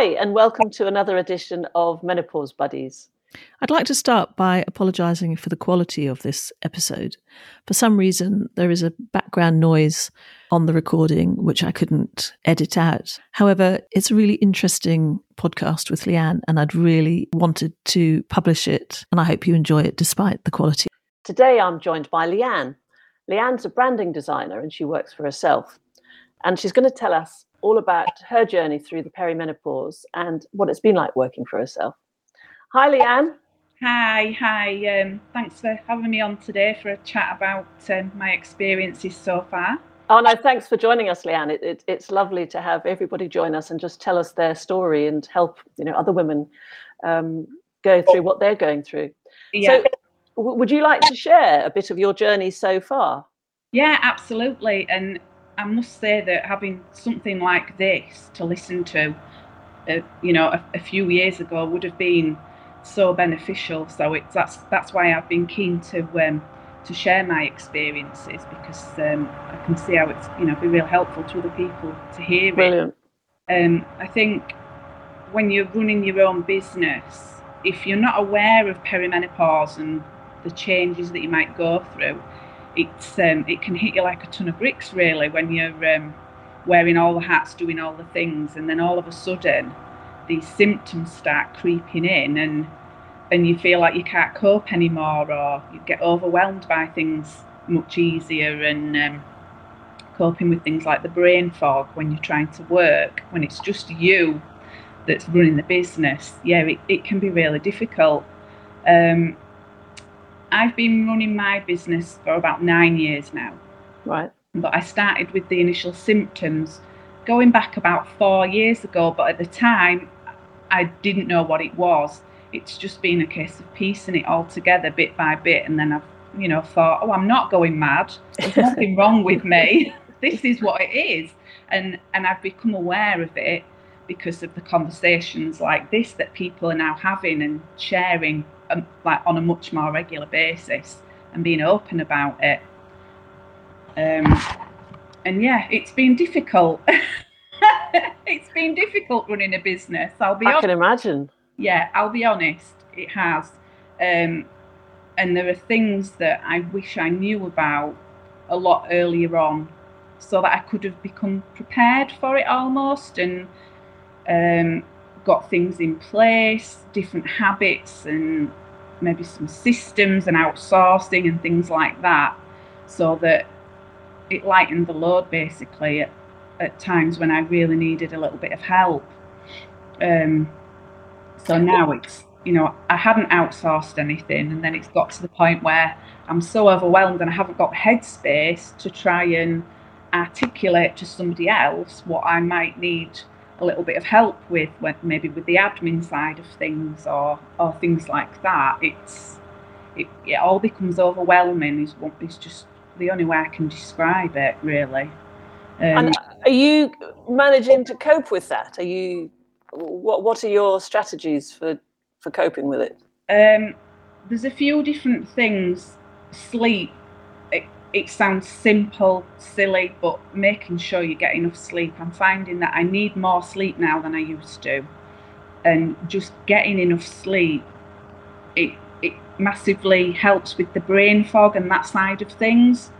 Hi, and welcome to another edition of Menopause Buddies. I'd like to start by apologising for the quality of this episode. For some reason, there is a background noise on the recording which I couldn't edit out. However, it's a really interesting podcast with Leanne, and I'd really wanted to publish it, and I hope you enjoy it despite the quality. Today, I'm joined by Leanne. Leanne's a branding designer and she works for herself. And she's going to tell us all about her journey through the perimenopause and what it's been like working for herself. Hi, Leanne. Hi, hi. Um, thanks for having me on today for a chat about um, my experiences so far. Oh no, thanks for joining us, Leanne. It, it, it's lovely to have everybody join us and just tell us their story and help you know other women um, go through what they're going through. Yeah. So, w- would you like to share a bit of your journey so far? Yeah, absolutely. And I must say that having something like this to listen to, uh, you know, a, a, few years ago would have been so beneficial. So it's that's that's why I've been keen to um, to share my experiences because um, I can see how it's you know be real helpful to other people to hear Brilliant. it. Um, I think when you're running your own business, if you're not aware of perimenopause and the changes that you might go through, it's um, it can hit you like a ton of bricks really when you're um, wearing all the hats, doing all the things, and then all of a sudden these symptoms start creeping in, and and you feel like you can't cope anymore, or you get overwhelmed by things much easier, and um, coping with things like the brain fog when you're trying to work, when it's just you that's running the business. Yeah, it, it can be really difficult. Um, I've been running my business for about nine years now. Right. But I started with the initial symptoms going back about four years ago, but at the time I didn't know what it was. It's just been a case of piecing it all together bit by bit, and then I've, you know, thought, oh, I'm not going mad. There's nothing wrong with me. This is what it is, and and I've become aware of it because of the conversations like this that people are now having and sharing um, like on a much more regular basis and being open about it. Um, and yeah, it's been difficult. it's been difficult running a business. I'll be. I honest. can imagine. Yeah, I'll be honest. It has, um, and there are things that I wish I knew about a lot earlier on, so that I could have become prepared for it almost and um, got things in place, different habits, and maybe some systems and outsourcing and things like that, so that it lightened the load basically at, at times when I really needed a little bit of help. Um, so now it's, you know, I hadn't outsourced anything, and then it's got to the point where I'm so overwhelmed and I haven't got headspace to try and articulate to somebody else what I might need a little bit of help with, maybe with the admin side of things or or things like that. It's it, it all becomes overwhelming. Is is just the only way I can describe it, really. Um, and are you managing to cope with that? Are you what What are your strategies for for coping with it? Um, there's a few different things. Sleep it sounds simple, silly, but making sure you get enough sleep. I'm finding that I need more sleep now than I used to. And just getting enough sleep, it, it massively helps with the brain fog and that side of things.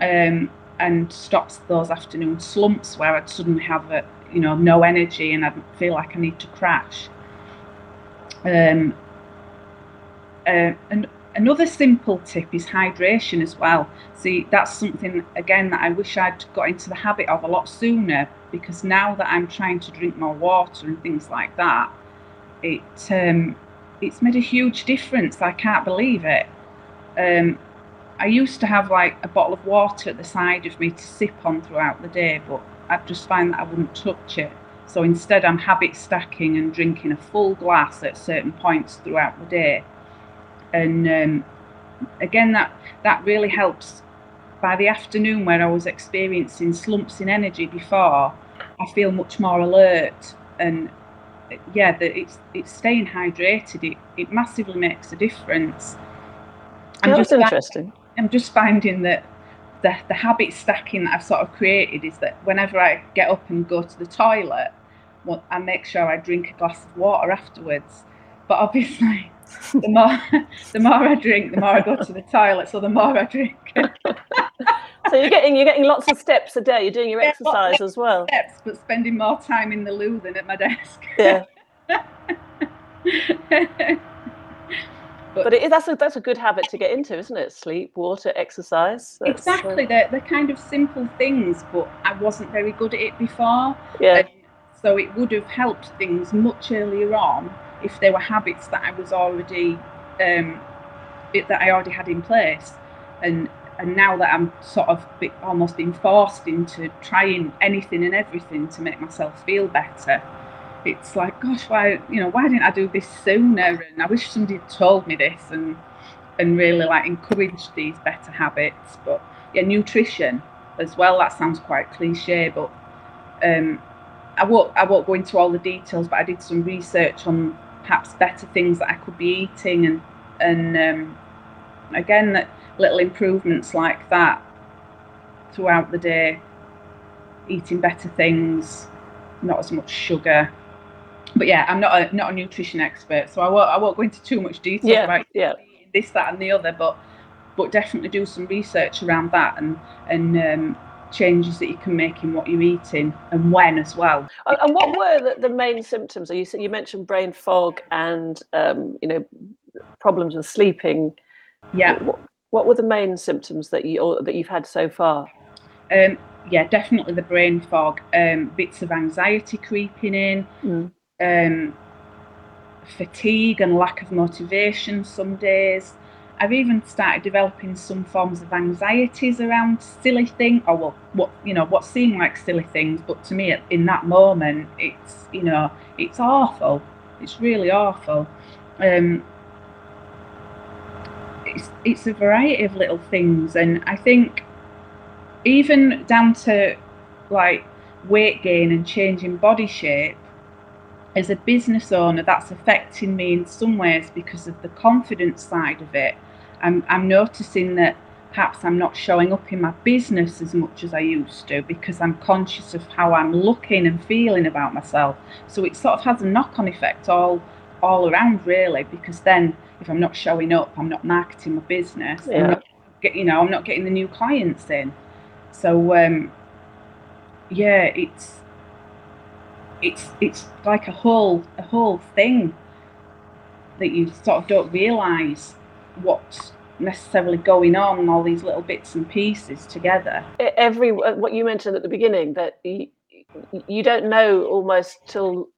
Um, and stops those afternoon slumps where I'd suddenly have a, you know, no energy and I feel like I need to crash. Um, uh, and Another simple tip is hydration as well. See, that's something again that I wish I'd got into the habit of a lot sooner because now that I'm trying to drink more water and things like that, it um, it's made a huge difference. I can't believe it. Um, I used to have like a bottle of water at the side of me to sip on throughout the day, but I just find that I wouldn't touch it. So instead, I'm habit stacking and drinking a full glass at certain points throughout the day and um, again that that really helps. By the afternoon where i was experiencing slumps in energy before i feel much more alert and yeah that it's it's staying hydrated. It, it massively makes a difference. I'm That's just interesting. I'm just finding that the, the habit stacking that i've sort of created is that whenever i get up and go to the toilet well, I make sure I drink a glass of water afterwards. But obviously, the more the more I drink, the more I go to the toilet. So the more I drink. so you're getting you're getting lots of steps a day. You're doing your yeah, exercise as well. Steps, but spending more time in the loo than at my desk. Yeah. but, but it is, that's a that's a good habit to get into, isn't it? Sleep, water, exercise. That's, exactly. Uh, they're they're kind of simple things, but I wasn't very good at it before. Yeah. So it would have helped things much earlier on if there were habits that I was already um, it, that I already had in place, and and now that I'm sort of almost being forced into trying anything and everything to make myself feel better, it's like, gosh, why you know why didn't I do this sooner? And I wish somebody had told me this and and really like encouraged these better habits. But yeah, nutrition as well. That sounds quite cliche, but um, I won't I won't go into all the details. But I did some research on perhaps better things that I could be eating and and um, again that little improvements like that throughout the day eating better things not as much sugar but yeah, I'm not a not a nutrition expert, so I won't I won't go into too much detail yeah, about yeah. this, that, and the other. But but definitely do some research around that and and um, changes that you can make in what you're eating and when as well. And what were the, the main symptoms? You said you mentioned brain fog and um, you know problems with sleeping. Yeah. What, what, were the main symptoms that you that you've had so far? Um, yeah, definitely the brain fog. Um, bits of anxiety creeping in. Mm um, fatigue and lack of motivation some days. I've even started developing some forms of anxieties around silly things, or well, what you know, what seem like silly things, but to me, in that moment, it's you know, it's awful. It's really awful. Um, it's it's a variety of little things, and I think even down to like weight gain and changing body shape as a business owner, that's affecting me in some ways because of the confidence side of it. I'm, I'm noticing that perhaps I'm not showing up in my business as much as I used to because I'm conscious of how I'm looking and feeling about myself. So it sort of has a knock-on effect all all around really because then if I'm not showing up, I'm not marketing my business. Yeah. Not, you know, I'm not getting the new clients in. So um, yeah, it's it's it's like a whole a whole thing that you sort of don't realise what's necessarily going on all these little bits and pieces together every uh, what you mentioned at the beginning that you, you don't know almost till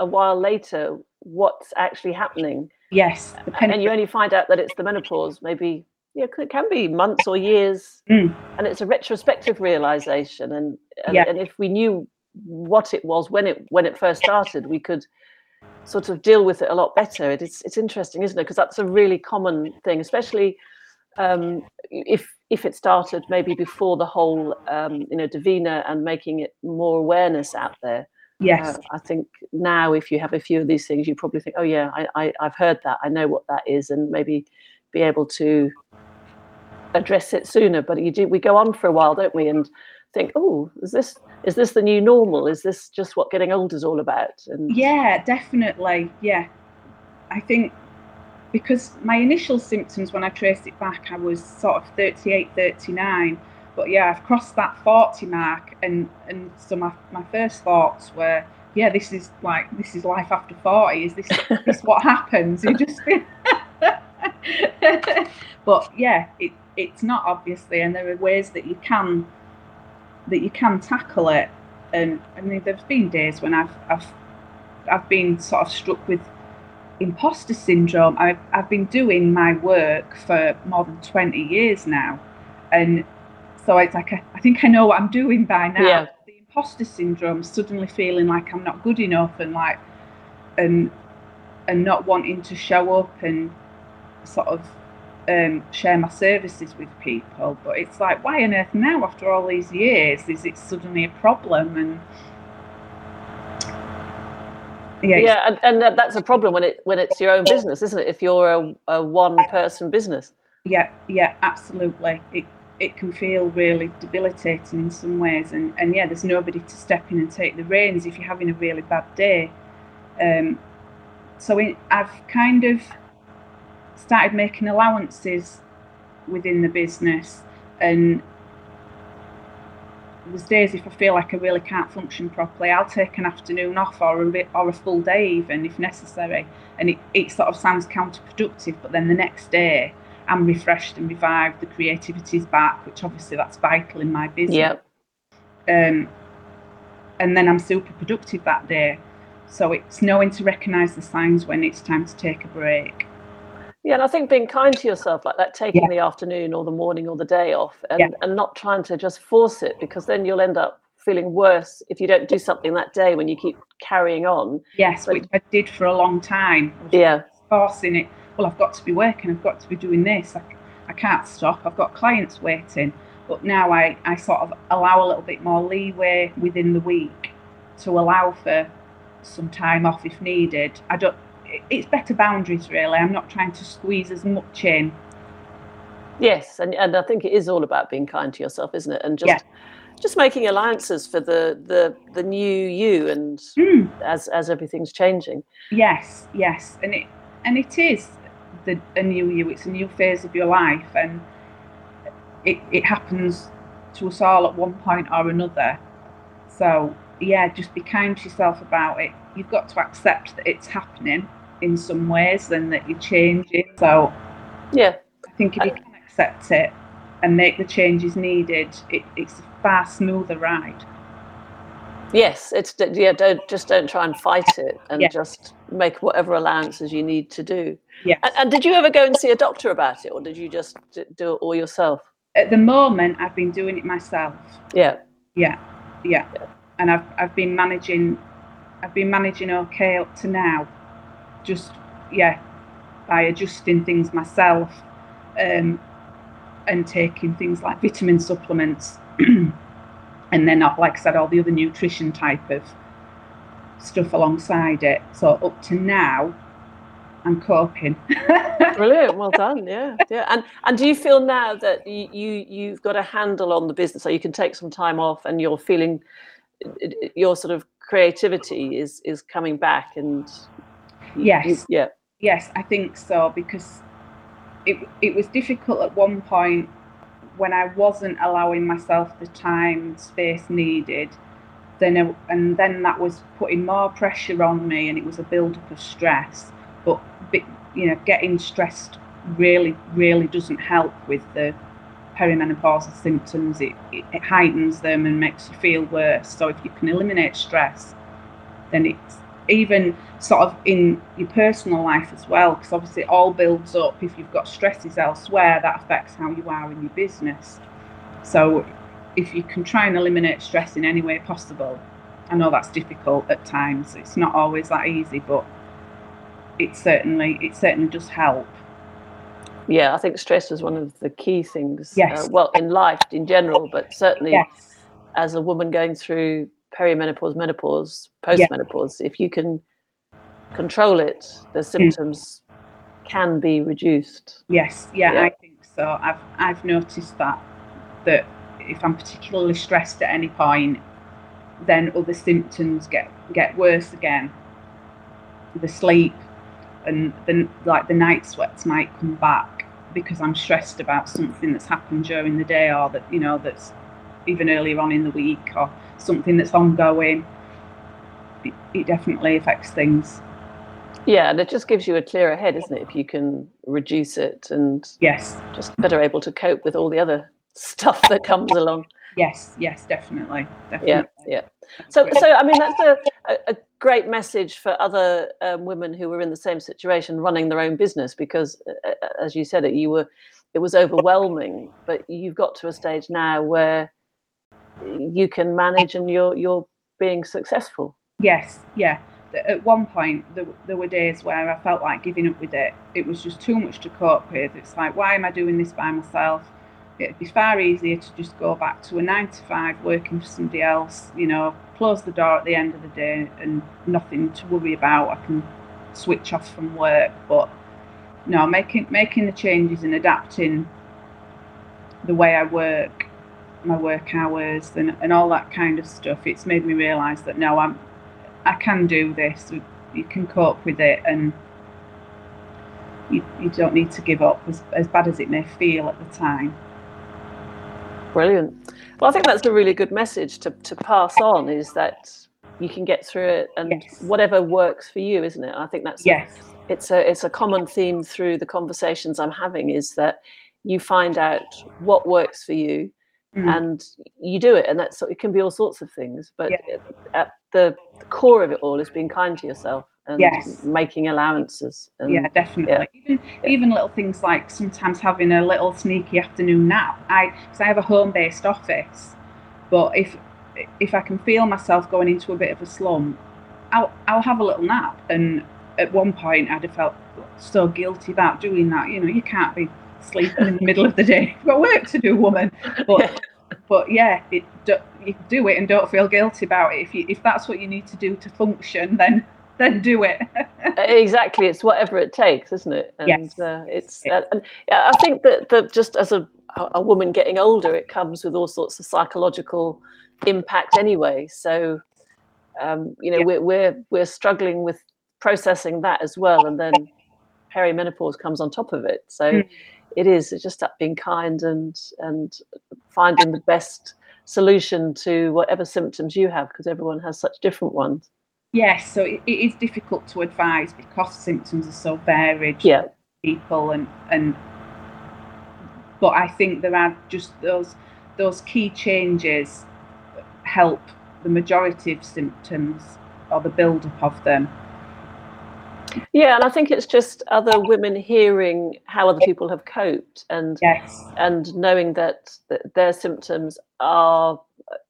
a while later what's actually happening yes and you only find out that it's the menopause maybe yeah it can be months or years mm. and it's a retrospective realization and and, yeah. and if we knew what it was when it when it first started, we could sort of deal with it a lot better. It is it's interesting, isn't it? Because that's a really common thing, especially um, if if it started maybe before the whole um, you know Davina and making it more awareness out there. Yes, uh, I think now if you have a few of these things, you probably think, oh yeah, I, I I've heard that, I know what that is, and maybe be able to address it sooner. But you do we go on for a while, don't we? And think, oh, is this is this the new normal? Is this just what getting old is all about? And yeah, definitely. Yeah, I think because my initial symptoms when I traced it back, I was sort of 38, 39. But yeah, I've crossed that 40 mark, and and so my, my first thoughts were, yeah, this is like this is life after 40. Is this this what happens? You just. but yeah, it it's not obviously, and there are ways that you can that you can tackle it. And I mean, there's been days when I've I've I've been sort of struck with imposter syndrome. I've I've been doing my work for more than twenty years now, and so it's like I, I think I know what I'm doing by now. Yeah. The imposter syndrome, suddenly feeling like I'm not good enough, and like and and not wanting to show up and sort of um, share my services with people. But it's like, why on earth now, after all these years, is it suddenly a problem? And yeah, yeah, and, and that's a problem when it when it's your own business, isn't it? If you're a, a one person business. Yeah, yeah, absolutely. It it can feel really debilitating in some ways. And, and yeah, there's nobody to step in and take the reins if you're having a really bad day. Um, so in, I've kind of started making allowances within the business and there's days if I feel like I really can't function properly, I'll take an afternoon off or a bit, or a full day even if necessary. And it, it sort of sounds counterproductive, but then the next day I'm refreshed and revived. The creativity's back, which obviously that's vital in my business. Yep. Um, and then I'm super productive that day. So it's knowing to recognise the signs when it's time to take a break. Yeah, and I think being kind to yourself, like that, taking yeah. the afternoon or the morning or the day off, and, yeah. and not trying to just force it, because then you'll end up feeling worse if you don't do something that day when you keep carrying on. Yes, which I did for a long time. yeah, forcing it. Well, I've got to be working. I've got to be doing this. I, I can't stop. I've got clients waiting. But now I, I sort of allow a little bit more leeway within the week to allow for some time off if needed. I don't it's better boundaries really. I'm not trying to squeeze as much in. Yes, and, and I think it is all about being kind to yourself, isn't it? And just yeah. just making alliances for the the the new you and mm. as as everything's changing. Yes, yes. And it and it is the a new you, it's a new phase of your life and it, it happens to us all at one point or another. So yeah, just be kind to yourself about it. You've got to accept that it's happening in some ways and that you're changing. So, yeah, I think if you can accept it and make the changes needed, it, it's a far smoother ride. Yes, it's yeah. Don't just don't try and fight it, and just make whatever allowances you need to do. Yeah. And, and, did you ever go and see a doctor about it, or did you just do it all yourself? At the moment, I've been doing it myself. Yeah. Yeah. Yeah. yeah. And I've I've been managing, I've been managing okay up to now. Just yeah by adjusting things myself um, and taking things like vitamin supplements and then like I said all the other nutrition type of stuff alongside it. So up to now I'm coping. Brilliant well done yeah yeah. And and do you feel now that you, you you've got a handle on the business so you can take some time off and you're feeling your sort of creativity is is coming back and Yes. Yeah. Yes, I think so because it it was difficult at one point when I wasn't allowing myself the time space needed. Then and then that was putting more pressure on me, and it was a build up of stress. But you know, getting stressed really really doesn't help with the perimenopausal symptoms. It, it, it heightens them and makes you feel worse. So if you can eliminate stress, then it's even sort of in your personal life as well, because obviously it all builds up. If you've got stresses elsewhere, that affects how you are in your business. So if you can try and eliminate stress in any way possible, I know that's difficult at times. It's not always that easy, but it certainly it certainly does help. Yeah, I think stress is one of the key things. Uh, yes. Uh, well, in life in general, but certainly yes. as a woman going through perimenopause, menopause, postmenopause, yeah. if you can control it, the hmm. symptoms mm. can be reduced. Yes, yeah, yeah, I think so. I've I've noticed that that if I'm particularly stressed at any point, then other symptoms get get worse again. The sleep and the like the night sweats might come back because I'm stressed about something that's happened during the day or that you know that's even earlier on in the week or something that's ongoing, it, it definitely affects things. Yeah, and it just gives you a clearer head, isn't it? If you can reduce it and yes, just better able to cope with all the other stuff that comes along. Yes, yes, definitely, definitely. Yeah, yeah. So, so I mean, that's a, a great message for other um, women who were in the same situation, running their own business. Because, uh, uh as you said, it you were, it was overwhelming. But you've got to a stage now where you can manage and you're you're being successful. Yes, yeah. At one point, there, there were days where I felt like giving up with it. It was just too much to cope with. It's like, why am I doing this by myself? It'd be far easier to just go back to a nine to five working for somebody else, you know, close the door at the end of the day and nothing to worry about. I can switch off from work. But no, making making the changes and adapting the way I work, my work hours, and, and all that kind of stuff, it's made me realise that no, I'm I can do this. You can cope with it, and you, you don't need to give up as, as bad as it may feel at the time. Brilliant. Well, I think that's a really good message to, to pass on is that you can get through it and yes. whatever works for you, isn't it? I think that's yes. it's a it's a common theme through the conversations I'm having is that you find out what works for you mm. and you do it and that's it can be all sorts of things but yeah. at the core of it all is being kind to yourself and yes. making allowances. And, yeah, definitely. Yeah. Even, yeah. even little things like sometimes having a little sneaky afternoon nap. I because I have a home-based office, but if if I can feel myself going into a bit of a slump, I'll I'll have a little nap. And at one point, I'd have felt so guilty about doing that. You know, you can't be sleeping in the middle of the day. You've got work to do, woman. But but yeah, it do, you do it and don't feel guilty about it. If you if that's what you need to do to function, then then do it. exactly, it's whatever it takes, isn't it? And yes. uh, it's uh, and yeah, I think that the just as a a woman getting older, it comes with all sorts of psychological impact anyway. So um, you know yeah. we're we're we're struggling with processing that as well, and then perimenopause comes on top of it. So mm. it is just that being kind and and finding the best solution to whatever symptoms you have, because everyone has such different ones. Yes, so it, it is difficult to advise because symptoms are so varied. Yeah. People and and but I think there are just those those key changes help the majority of symptoms or the build up of them. Yeah, and I think it's just other women hearing how other people have coped and yes. and knowing that, that their symptoms are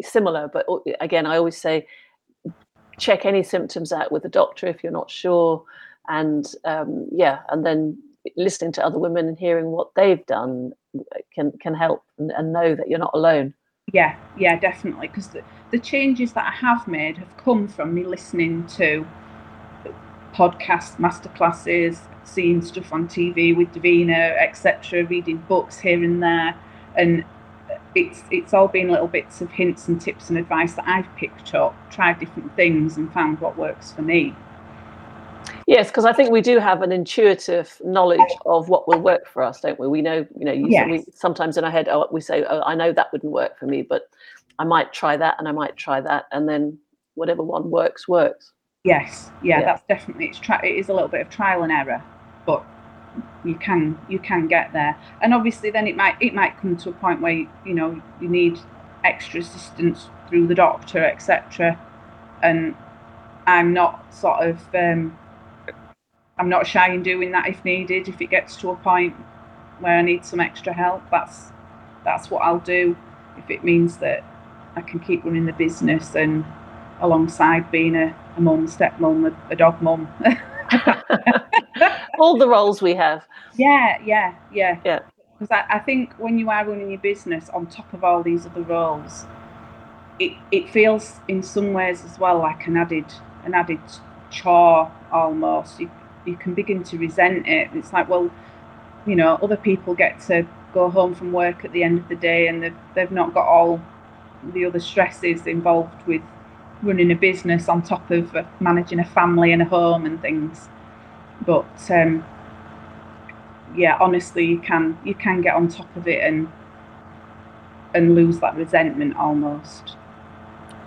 similar. But again, I always say check any symptoms out with a doctor if you're not sure. And um, yeah and then listening to other women and hearing what they've done can can help and, and know that you're not alone. Yeah yeah definitely. Because the, the changes that i have made have come from me listening to podcasts masterclasses seeing stuff on tv with davina etc reading books here and there and it's it's all been little bits of hints and tips and advice that I've picked up, tried different things, and found what works for me. Yes, because I think we do have an intuitive knowledge of what will work for us, don't we? We know, you know, you, yes. we, sometimes in our head, oh, we say, oh, I know that wouldn't work for me, but I might try that and I might try that, and then whatever one works, works. Yes, yeah, yeah. that's definitely it's try. It is a little bit of trial and error, but you can you can get there. And obviously then it might it might come to a point where you know you need extra assistance through the doctor etc and i'm not sort of um, i'm not shy in doing that if needed if it gets to a point where i need some extra help that's that's what i'll do. If it means that i can keep running the business and alongside being a, a mum stepmom a, a dog mum all the roles we have. Yeah, yeah, yeah. Yeah. Because I, I think when you are running your business on top of all these other roles, it, it feels in some ways as well like an added an added chore almost. You you can begin to resent it. It's like, well, you know, other people get to go home from work at the end of the day and they've they've not got all the other stresses involved with running a business on top of managing a family and a home and things but um, yeah, honestly, you can you can get on top of it and and lose that resentment almost.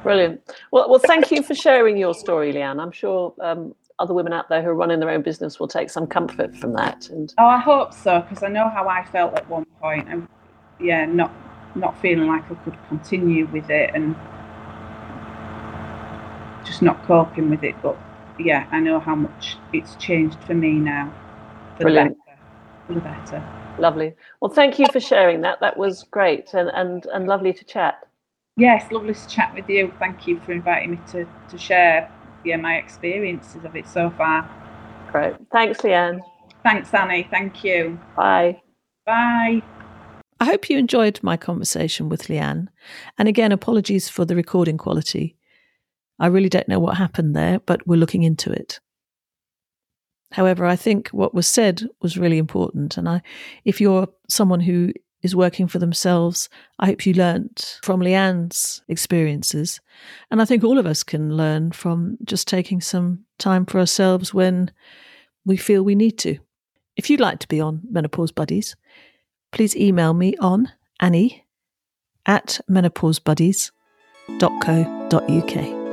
Brilliant. Well, well, thank you for sharing your story, Leanne. I'm sure um, other women out there who are running their own business will take some comfort from that. And oh, I hope so, because I know how I felt at one point, and yeah, not not feeling like I could continue with it, and just not coping with it. But yeah, I know how much it's changed for me now. For Brilliant. the better. For the better. Lovely. Well, thank you for sharing that. That was great and, and, and lovely to chat. Yes, lovely to chat with you. Thank you for inviting me to, to share yeah, my experiences of it so far. Great. Thanks, Leanne. Thanks, Annie. Thank you. Bye. Bye. I hope you enjoyed my conversation with Leanne. And again, apologies for the recording quality. I really don't know what happened there, but we're looking into it. However, I think what was said was really important. And I, if you're someone who is working for themselves. I hope you learnt from Leanne's experiences. And I think all of us can learn from just taking some time for ourselves when we feel we need to. If you'd like to be on Menopause Buddies, please email me on annie at menopausebuddies.co.uk.